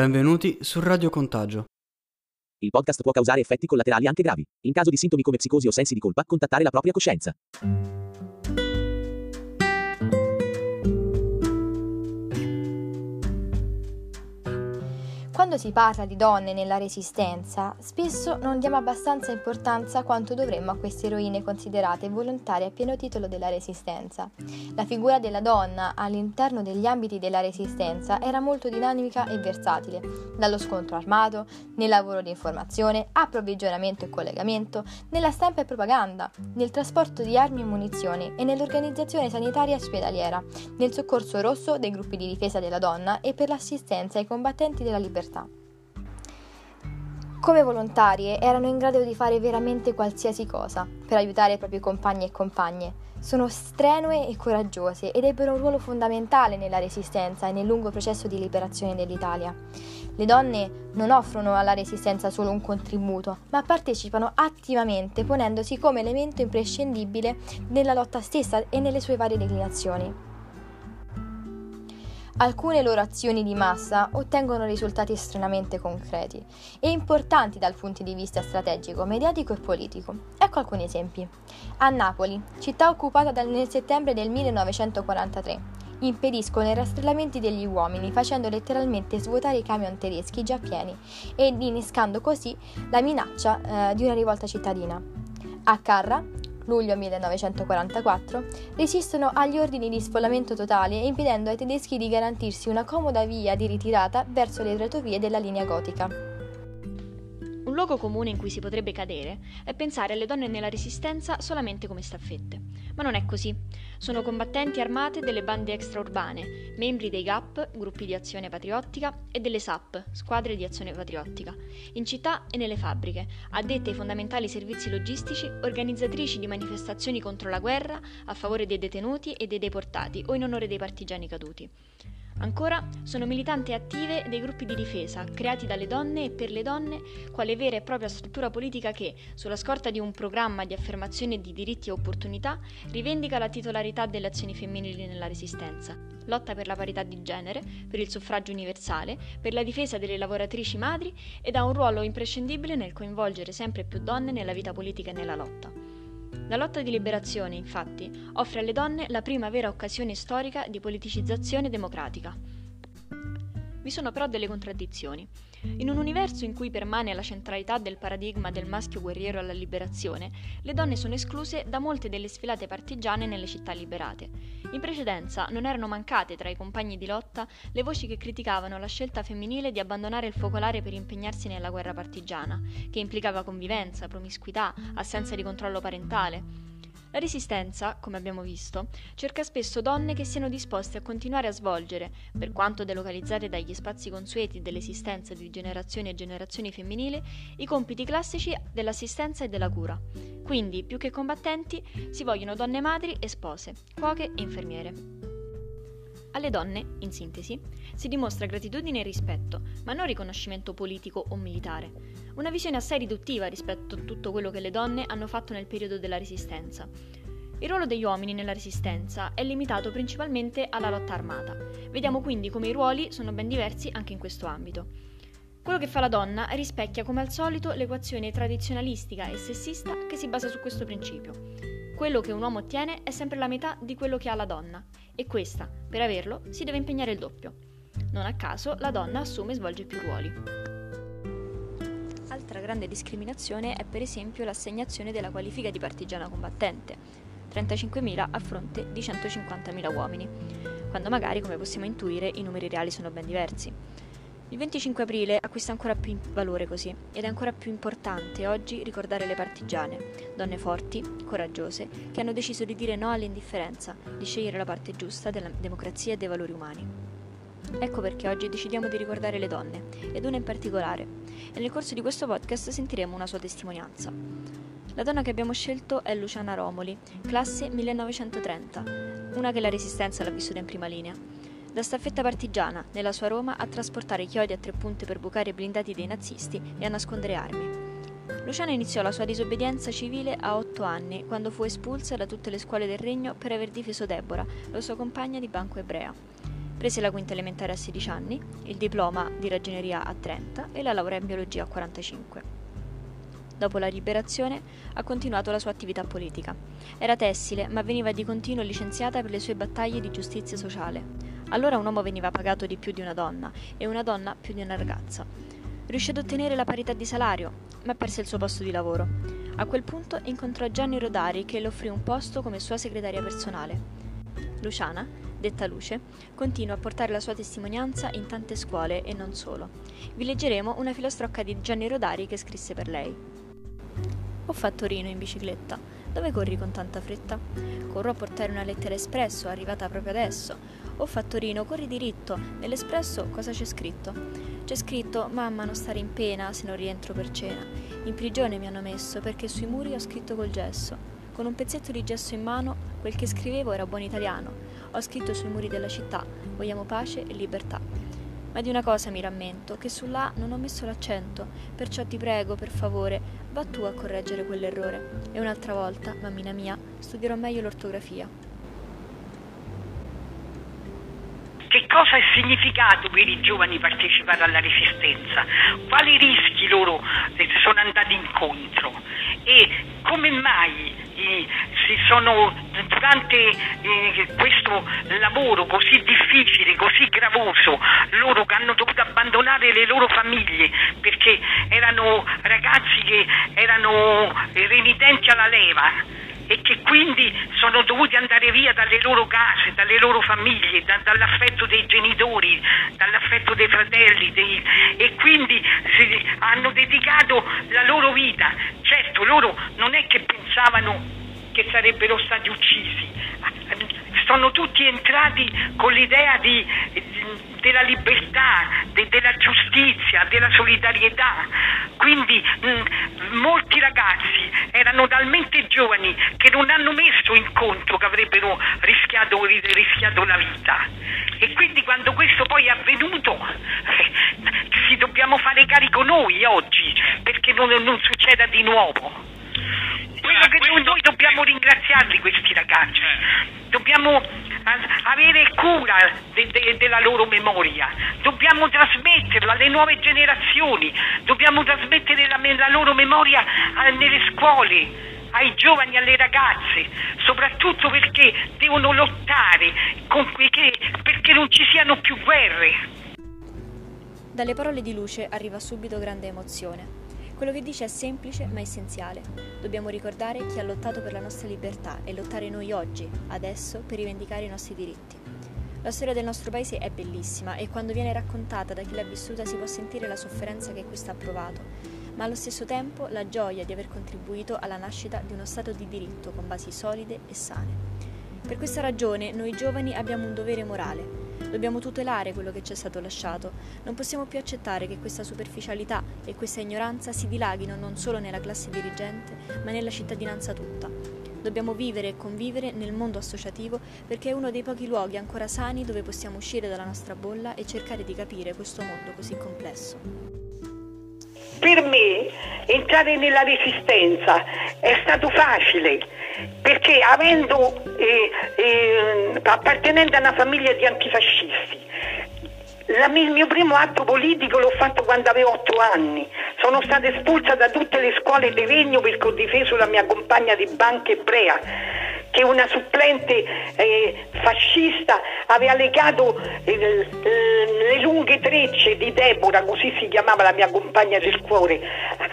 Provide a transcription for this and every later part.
Benvenuti su Radio Contagio. Il podcast può causare effetti collaterali anche gravi. In caso di sintomi come psicosi o sensi di colpa, contattare la propria coscienza. Quando si parla di donne nella resistenza, spesso non diamo abbastanza importanza quanto dovremmo a queste eroine considerate volontarie a pieno titolo della resistenza. La figura della donna all'interno degli ambiti della resistenza era molto dinamica e versatile, dallo scontro armato, nel lavoro di informazione, approvvigionamento e collegamento, nella stampa e propaganda, nel trasporto di armi e munizioni e nell'organizzazione sanitaria e ospedaliera, nel soccorso rosso dei gruppi di difesa della donna e per l'assistenza ai combattenti della libertà libertà. Come volontarie erano in grado di fare veramente qualsiasi cosa per aiutare i propri compagni e compagne. Sono strenue e coraggiose ed ebbero un ruolo fondamentale nella resistenza e nel lungo processo di liberazione dell'Italia. Le donne non offrono alla resistenza solo un contributo, ma partecipano attivamente ponendosi come elemento imprescindibile nella lotta stessa e nelle sue varie declinazioni. Alcune loro azioni di massa ottengono risultati estremamente concreti e importanti dal punto di vista strategico, mediatico e politico. Ecco alcuni esempi. A Napoli, città occupata dal, nel settembre del 1943, impediscono i rastrellamenti degli uomini, facendo letteralmente svuotare i camion tedeschi già pieni ed innescando così la minaccia eh, di una rivolta cittadina. A Carra, luglio 1944, resistono agli ordini di sfollamento totale impedendo ai tedeschi di garantirsi una comoda via di ritirata verso le retrovie della linea gotica. Luogo comune in cui si potrebbe cadere è pensare alle donne nella resistenza solamente come staffette. Ma non è così. Sono combattenti armate delle bande extraurbane, membri dei GAP, gruppi di azione patriottica, e delle SAP, squadre di azione patriottica, in città e nelle fabbriche, addette ai fondamentali servizi logistici, organizzatrici di manifestazioni contro la guerra, a favore dei detenuti e dei deportati o in onore dei partigiani caduti. Ancora, sono militanti attive dei gruppi di difesa, creati dalle donne e per le donne, quale vera e propria struttura politica che, sulla scorta di un programma di affermazione di diritti e opportunità, rivendica la titolarità delle azioni femminili nella resistenza, lotta per la parità di genere, per il suffragio universale, per la difesa delle lavoratrici madri ed ha un ruolo imprescindibile nel coinvolgere sempre più donne nella vita politica e nella lotta. La lotta di liberazione, infatti, offre alle donne la prima vera occasione storica di politicizzazione democratica. Vi sono però delle contraddizioni. In un universo in cui permane la centralità del paradigma del maschio guerriero alla liberazione, le donne sono escluse da molte delle sfilate partigiane nelle città liberate. In precedenza non erano mancate tra i compagni di lotta le voci che criticavano la scelta femminile di abbandonare il focolare per impegnarsi nella guerra partigiana, che implicava convivenza, promiscuità, assenza di controllo parentale. La resistenza, come abbiamo visto, cerca spesso donne che siano disposte a continuare a svolgere, per quanto delocalizzate dagli spazi consueti dell'esistenza di generazioni e generazioni femminili, i compiti classici dell'assistenza e della cura. Quindi, più che combattenti, si vogliono donne madri e spose, cuoche e infermiere. Alle donne, in sintesi, si dimostra gratitudine e rispetto, ma non riconoscimento politico o militare. Una visione assai riduttiva rispetto a tutto quello che le donne hanno fatto nel periodo della Resistenza. Il ruolo degli uomini nella Resistenza è limitato principalmente alla lotta armata. Vediamo quindi come i ruoli sono ben diversi anche in questo ambito. Quello che fa la donna rispecchia come al solito l'equazione tradizionalistica e sessista che si basa su questo principio. Quello che un uomo ottiene è sempre la metà di quello che ha la donna e questa, per averlo, si deve impegnare il doppio. Non a caso la donna assume e svolge più ruoli. Altra grande discriminazione è per esempio l'assegnazione della qualifica di partigiana combattente, 35.000 a fronte di 150.000 uomini, quando magari, come possiamo intuire, i numeri reali sono ben diversi. Il 25 aprile acquista ancora più valore così ed è ancora più importante oggi ricordare le partigiane, donne forti, coraggiose, che hanno deciso di dire no all'indifferenza, di scegliere la parte giusta della democrazia e dei valori umani. Ecco perché oggi decidiamo di ricordare le donne, ed una in particolare, e nel corso di questo podcast sentiremo una sua testimonianza. La donna che abbiamo scelto è Luciana Romoli, classe 1930, una che la resistenza l'ha vissuta in prima linea. Da staffetta partigiana, nella sua Roma, a trasportare chiodi a tre punte per bucare blindati dei nazisti e a nascondere armi. Luciana iniziò la sua disobbedienza civile a otto anni, quando fu espulsa da tutte le scuole del regno per aver difeso Deborah, la sua compagna di banco ebrea. Prese la quinta elementare a 16 anni, il diploma di ragioneria a 30 e la laurea in biologia a 45. Dopo la liberazione ha continuato la sua attività politica. Era tessile, ma veniva di continuo licenziata per le sue battaglie di giustizia sociale. Allora un uomo veniva pagato di più di una donna e una donna più di una ragazza. Riuscì ad ottenere la parità di salario, ma perse il suo posto di lavoro. A quel punto incontrò Gianni Rodari che le offrì un posto come sua segretaria personale. Luciana, detta Luce, continua a portare la sua testimonianza in tante scuole e non solo. Vi leggeremo una filastrocca di Gianni Rodari che scrisse per lei. Ho fatto Rino in bicicletta. Dove corri con tanta fretta? Corro a portare una lettera espresso, arrivata proprio adesso. Oh fattorino, corri diritto. Nell'espresso cosa c'è scritto? C'è scritto mamma non stare in pena se non rientro per cena. In prigione mi hanno messo perché sui muri ho scritto col gesso. Con un pezzetto di gesso in mano, quel che scrivevo era buon italiano. Ho scritto sui muri della città, vogliamo pace e libertà. Ma di una cosa mi rammento, che sull'A non ho messo l'accento, perciò ti prego, per favore, va tu a correggere quell'errore. E un'altra volta, mammina mia, studierò meglio l'ortografia. Che cosa è significato per i giovani partecipare alla resistenza? Quali rischi loro sono andati incontro? E come mai eh, si sono durante eh, questo lavoro così difficile, così gravoso, loro che hanno dovuto abbandonare le loro famiglie perché erano ragazzi che erano renitenti alla leva e che quindi sono dovuti andare via dalle loro case, dalle loro famiglie, da, dall'affetto dei genitori, dall'affetto dei fratelli dei, e quindi si, hanno dedicato la loro vita. Certo, loro non è che pensavano che sarebbero stati uccisi, sono tutti entrati con l'idea di, della libertà, de, della giustizia, della solidarietà. Quindi mh, molti ragazzi erano talmente giovani che non hanno messo in conto che avrebbero rischiato, rischiato la vita. E quindi quando questo poi è avvenuto eh, ci dobbiamo fare carico noi oggi perché non, non succeda di nuovo. Quello che noi, noi dobbiamo ringraziarli questi ragazzi, dobbiamo avere cura de, de, della loro memoria, dobbiamo trasmetterla alle nuove generazioni, dobbiamo trasmettere la, la loro memoria nelle scuole, ai giovani, alle ragazze, soprattutto perché devono lottare perché, perché non ci siano più guerre. Dalle parole di Luce arriva subito grande emozione. Quello che dice è semplice ma essenziale. Dobbiamo ricordare chi ha lottato per la nostra libertà e lottare noi oggi, adesso, per rivendicare i nostri diritti. La storia del nostro paese è bellissima e quando viene raccontata da chi l'ha vissuta si può sentire la sofferenza che questo ha provato, ma allo stesso tempo la gioia di aver contribuito alla nascita di uno Stato di diritto con basi solide e sane. Per questa ragione noi giovani abbiamo un dovere morale, Dobbiamo tutelare quello che ci è stato lasciato. Non possiamo più accettare che questa superficialità e questa ignoranza si dilaghino non solo nella classe dirigente, ma nella cittadinanza tutta. Dobbiamo vivere e convivere nel mondo associativo perché è uno dei pochi luoghi ancora sani dove possiamo uscire dalla nostra bolla e cercare di capire questo mondo così complesso. Per me entrare nella resistenza è stato facile perché avendo, eh, eh, appartenendo a una famiglia di antifascisti, la, il mio primo atto politico l'ho fatto quando avevo otto anni. Sono stata espulsa da tutte le scuole di Regno perché ho difeso la mia compagna di banca ebrea che una supplente eh, fascista aveva legato eh, le lunghe trecce di Deborah, così si chiamava la mia compagna del cuore,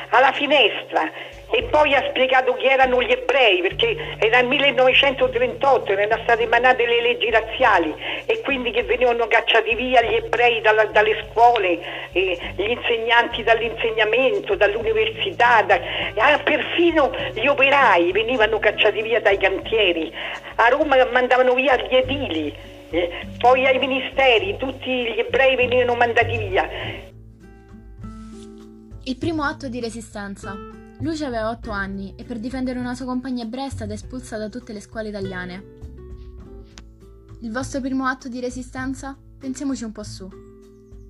alla finestra e poi ha spiegato chi erano gli ebrei perché era il 1938, erano state emanate le leggi razziali. E quindi che venivano cacciati via gli ebrei dalla, dalle scuole, eh, gli insegnanti dall'insegnamento, dall'università, da, ah, perfino gli operai venivano cacciati via dai cantieri, a Roma mandavano via gli edili, eh, poi ai ministeri tutti gli ebrei venivano mandati via. Il primo atto di resistenza Luce aveva 8 anni e per difendere una sua compagna ebrea è stata espulsa da tutte le scuole italiane. Il vostro primo atto di resistenza? Pensiamoci un po' su.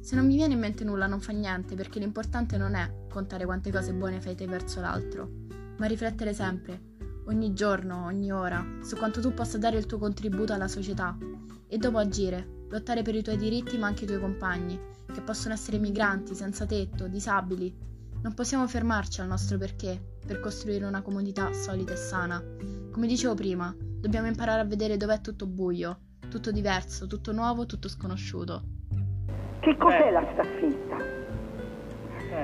Se non mi viene in mente nulla non fa niente perché l'importante non è contare quante cose buone fai te verso l'altro, ma riflettere sempre. ogni giorno, ogni ora, su quanto tu possa dare il tuo contributo alla società e dopo agire, lottare per i tuoi diritti ma anche i tuoi compagni, che possono essere migranti, senza tetto, disabili. Non possiamo fermarci al nostro perché per costruire una comunità solida e sana. Come dicevo prima, dobbiamo imparare a vedere dov'è tutto buio, tutto diverso, tutto nuovo, tutto sconosciuto. Che cos'è la staffetta?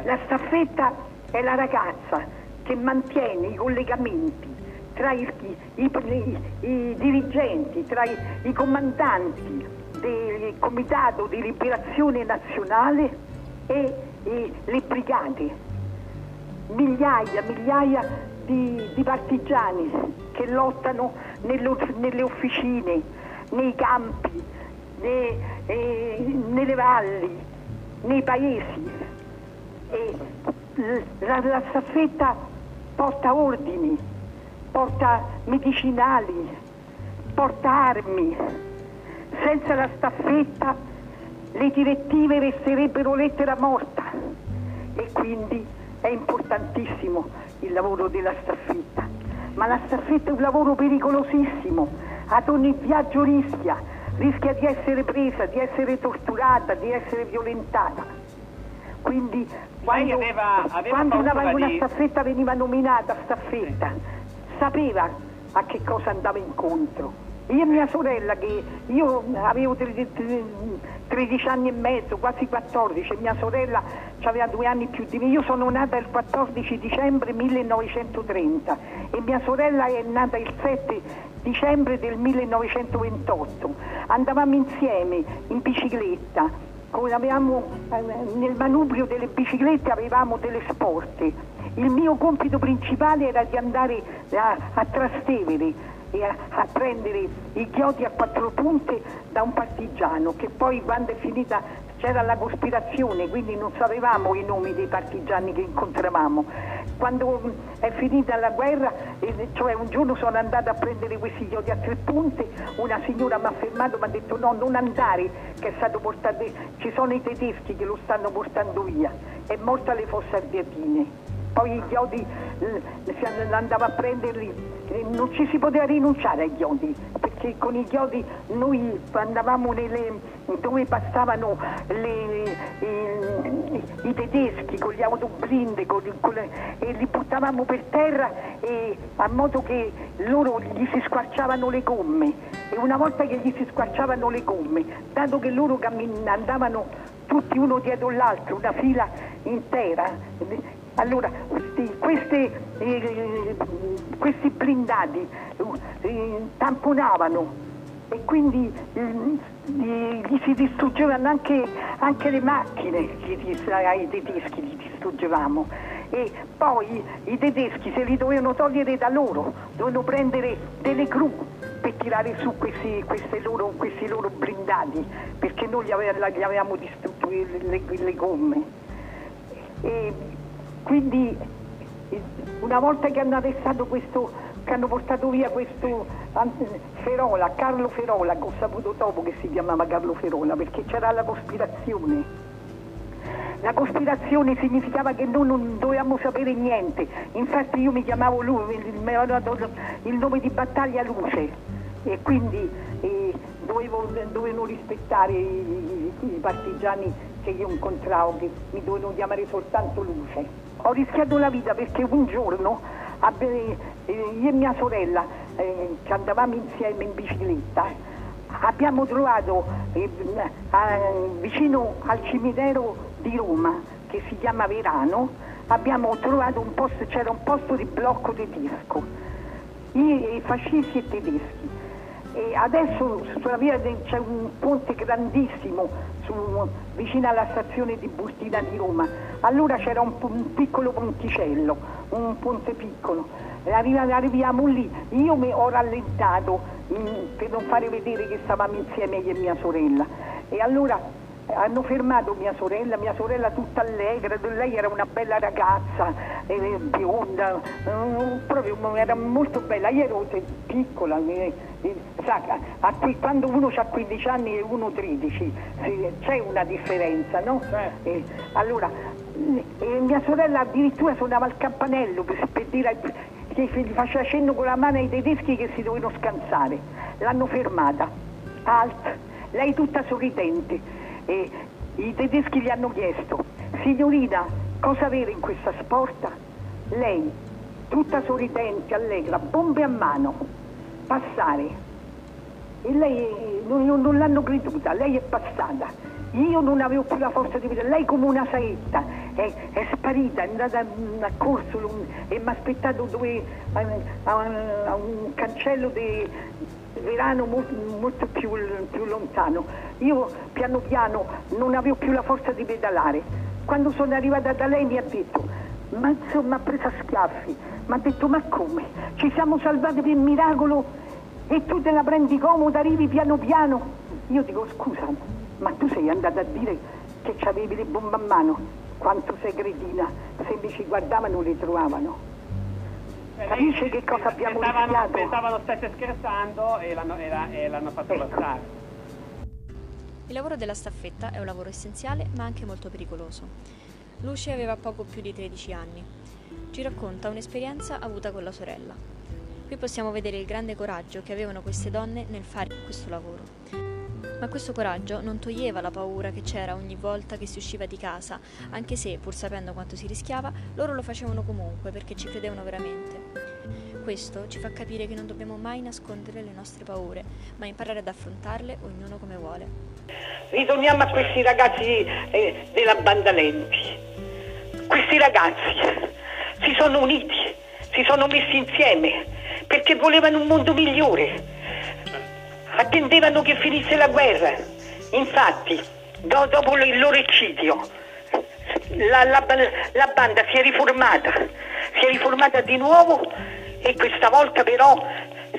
La staffetta è la ragazza che mantiene i collegamenti tra i, i, i, i dirigenti, tra i, comandanti del Comitato di Liberazione Nazionale e le brigate. Migliaia, migliaia di, di partigiani che lottano nelle, nelle officine, nei campi, nei, eh, nelle valli, nei paesi. E la, la staffetta porta ordini, porta medicinali, porta armi. Senza la staffetta le direttive resterebbero lettera morta e quindi è importantissimo il lavoro della staffetta. Ma la staffetta è un lavoro pericolosissimo, ad ogni viaggio rischia, rischia di essere presa, di essere torturata, di essere violentata. Quindi quando, aveva, aveva quando una, una di... staffetta veniva nominata staffetta, sapeva a che cosa andava incontro. Io e mia sorella, che io avevo 13 anni e mezzo, quasi 14, e mia sorella aveva due anni più di me, io sono nata il 14 dicembre 1930 e mia sorella è nata il 7 dicembre del 1928. Andavamo insieme in bicicletta, avevamo, eh, nel manubrio delle biciclette avevamo delle sporte il mio compito principale era di andare a, a Trastevere e a, a, prendere i chiodi a quattro punte da un partigiano che poi quando è finita c'era la cospirazione, quindi non sapevamo i nomi dei partigiani che incontravamo. Quando è finita la guerra, cioè un giorno sono andata a prendere questi chiodi a tre punte, una signora mi ha fermato mi ha detto no, non andare, che è stato portato, ci sono i tedeschi che lo stanno portando via, è morta le fosse ardeatine poi i chiodi eh, andava a prenderli, eh, non ci si poteva rinunciare ai chiodi, perché con i chiodi noi andavamo nelle, dove passavano le, i, i, tedeschi con gli autoblinde con, con le, e li buttavamo per terra e, a modo che loro gli si squarciavano le gomme. E una volta che gli si squarciavano le gomme, dato che loro cammin- andavano tutti uno dietro l'altro, una fila intera, allora, questi, questi, eh, questi blindati eh, tamponavano e quindi eh, gli si distruggevano anche, anche le macchine ai tedeschi, li distruggevamo. E poi i tedeschi se li dovevano togliere da loro, dovevano prendere delle gru per tirare su questi, loro, questi loro, blindati, perché noi gli avevamo distrutto le, le gomme. E quindi una volta che hanno arrestato questo, che hanno portato via questo Ferola, Carlo Ferola, che ho saputo dopo che si chiamava Carlo Ferola, perché c'era la cospirazione. La cospirazione significava che noi non dovevamo sapere niente, infatti io mi chiamavo lui, mi avevano dato il nome di battaglia Luce e quindi eh, dovevo, dovevano rispettare i, i, i partigiani che io incontravo, che mi dovevano chiamare soltanto Luce. Ho rischiato la vita perché un giorno eh, io e mia sorella, eh, che andavamo insieme in bicicletta, abbiamo trovato eh, vicino al cimitero di Roma, che si chiama Verano, abbiamo trovato un posto, c'era un posto di blocco tedesco, i fascisti e tedeschi. E adesso sulla via c'è un ponte grandissimo su, vicino alla stazione di Bustina di Roma. Allora c'era un, un piccolo ponticello, un ponte piccolo. Arriviamo lì, io mi ho rallentato mh, mm, per non fare vedere che stavamo insieme io e mia sorella. E allora hanno fermato mia sorella, mia sorella tutta allegra, lei era una bella ragazza, eh, bionda, eh, proprio era molto bella, io ero piccola, eh, eh sa, a, quando uno ha 15 anni e uno 13 c'è una differenza, no? allora, mia sorella addirittura suonava il campanello per, per dire che gli faceva cenno con la mano ai tedeschi che si dovevano scansare. L'hanno fermata. Alt, lei tutta sorridente. E i tedeschi gli hanno chiesto, signorina, cosa avere in questa sporta? Lei, tutta sorridente, allegra, bombe a mano, passare. E lei non, non, non l'hanno creduta, lei è passata. Io non avevo più la forza di vedere, lei come una saetta, è, è sparita, è andata a corso e mi ha aspettato dove, a, a, a, un cancello di Verano molto, molto più, più, lontano. Io piano piano non avevo più la forza di pedalare. Quando sono arrivata da lei mi ha detto, ma insomma ha preso a schiaffi, mi ha detto ma come? Ci siamo salvati per miracolo e tu te la prendi comoda, arrivi piano piano. Io dico scusa, ma tu sei andata a dire che avevi le bombe a mano, quanto sei cretina, se mi ci guardavano le trovavano. Capisci che cosa abbiamo pensavano, rischiato? Pensavano stesse scherzando e l'hanno, e la- e l'hanno fatto Ecco. passare. Il lavoro della staffetta è un lavoro essenziale ma anche molto pericoloso. Luce aveva poco più di 13 anni. Ci racconta un'esperienza avuta con la sorella. Qui possiamo vedere il grande coraggio che avevano queste donne nel fare questo lavoro. Ma questo coraggio non toglieva la paura che c'era ogni volta che si usciva di casa, anche se, pur sapendo quanto si rischiava, loro lo facevano comunque perché ci credevano veramente. Questo ci fa capire che non dobbiamo mai nascondere le nostre paure, ma imparare ad affrontarle ognuno come vuole. Ritorniamo a questi ragazzi eh, della banda Lenti. Questi ragazzi si sono uniti, si sono messi insieme perché volevano un mondo migliore. Attendevano che finisse la guerra. Infatti, do- dopo il loro eccidio, la, la- la banda si è riformata, si è riformata di nuovo e questa volta però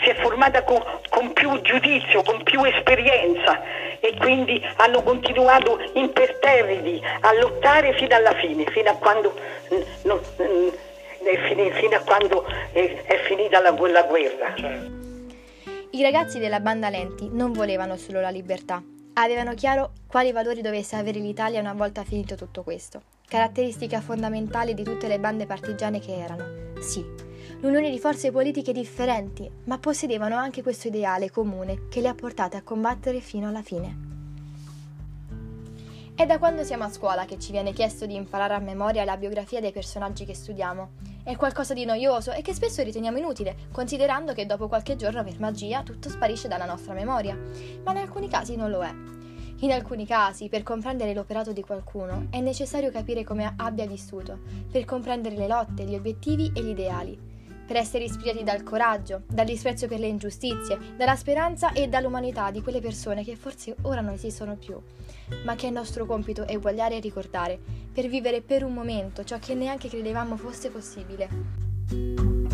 si è formata con, con più giudizio, con più esperienza e quindi hanno continuato imperterriti a lottare fino alla fine, fino a quando, no, fino a quando è, è finita la, quella guerra. I ragazzi della banda Lenti non volevano solo la libertà, avevano chiaro quali valori dovesse avere l'Italia una volta finito tutto questo. Caratteristica fondamentale di tutte le bande partigiane che erano, sì, l'unione di forze politiche differenti, ma possedevano anche questo ideale comune che le ha portate a combattere fino alla fine. È da quando siamo a scuola che ci viene chiesto di imparare a memoria la biografia dei personaggi che studiamo. È qualcosa di noioso e che spesso riteniamo inutile, considerando che dopo qualche giorno per magia tutto sparisce dalla nostra memoria. Ma in alcuni casi non lo è. In alcuni casi, per comprendere l'operato di qualcuno, è necessario capire come abbia vissuto, per comprendere le lotte, gli obiettivi e gli ideali per essere ispirati dal coraggio, dal disprezzo per le ingiustizie, dalla speranza e dall'umanità di quelle persone che forse ora non esistono più, ma che è nostro compito eguagliare e ricordare, per vivere per un momento ciò che neanche credevamo fosse possibile.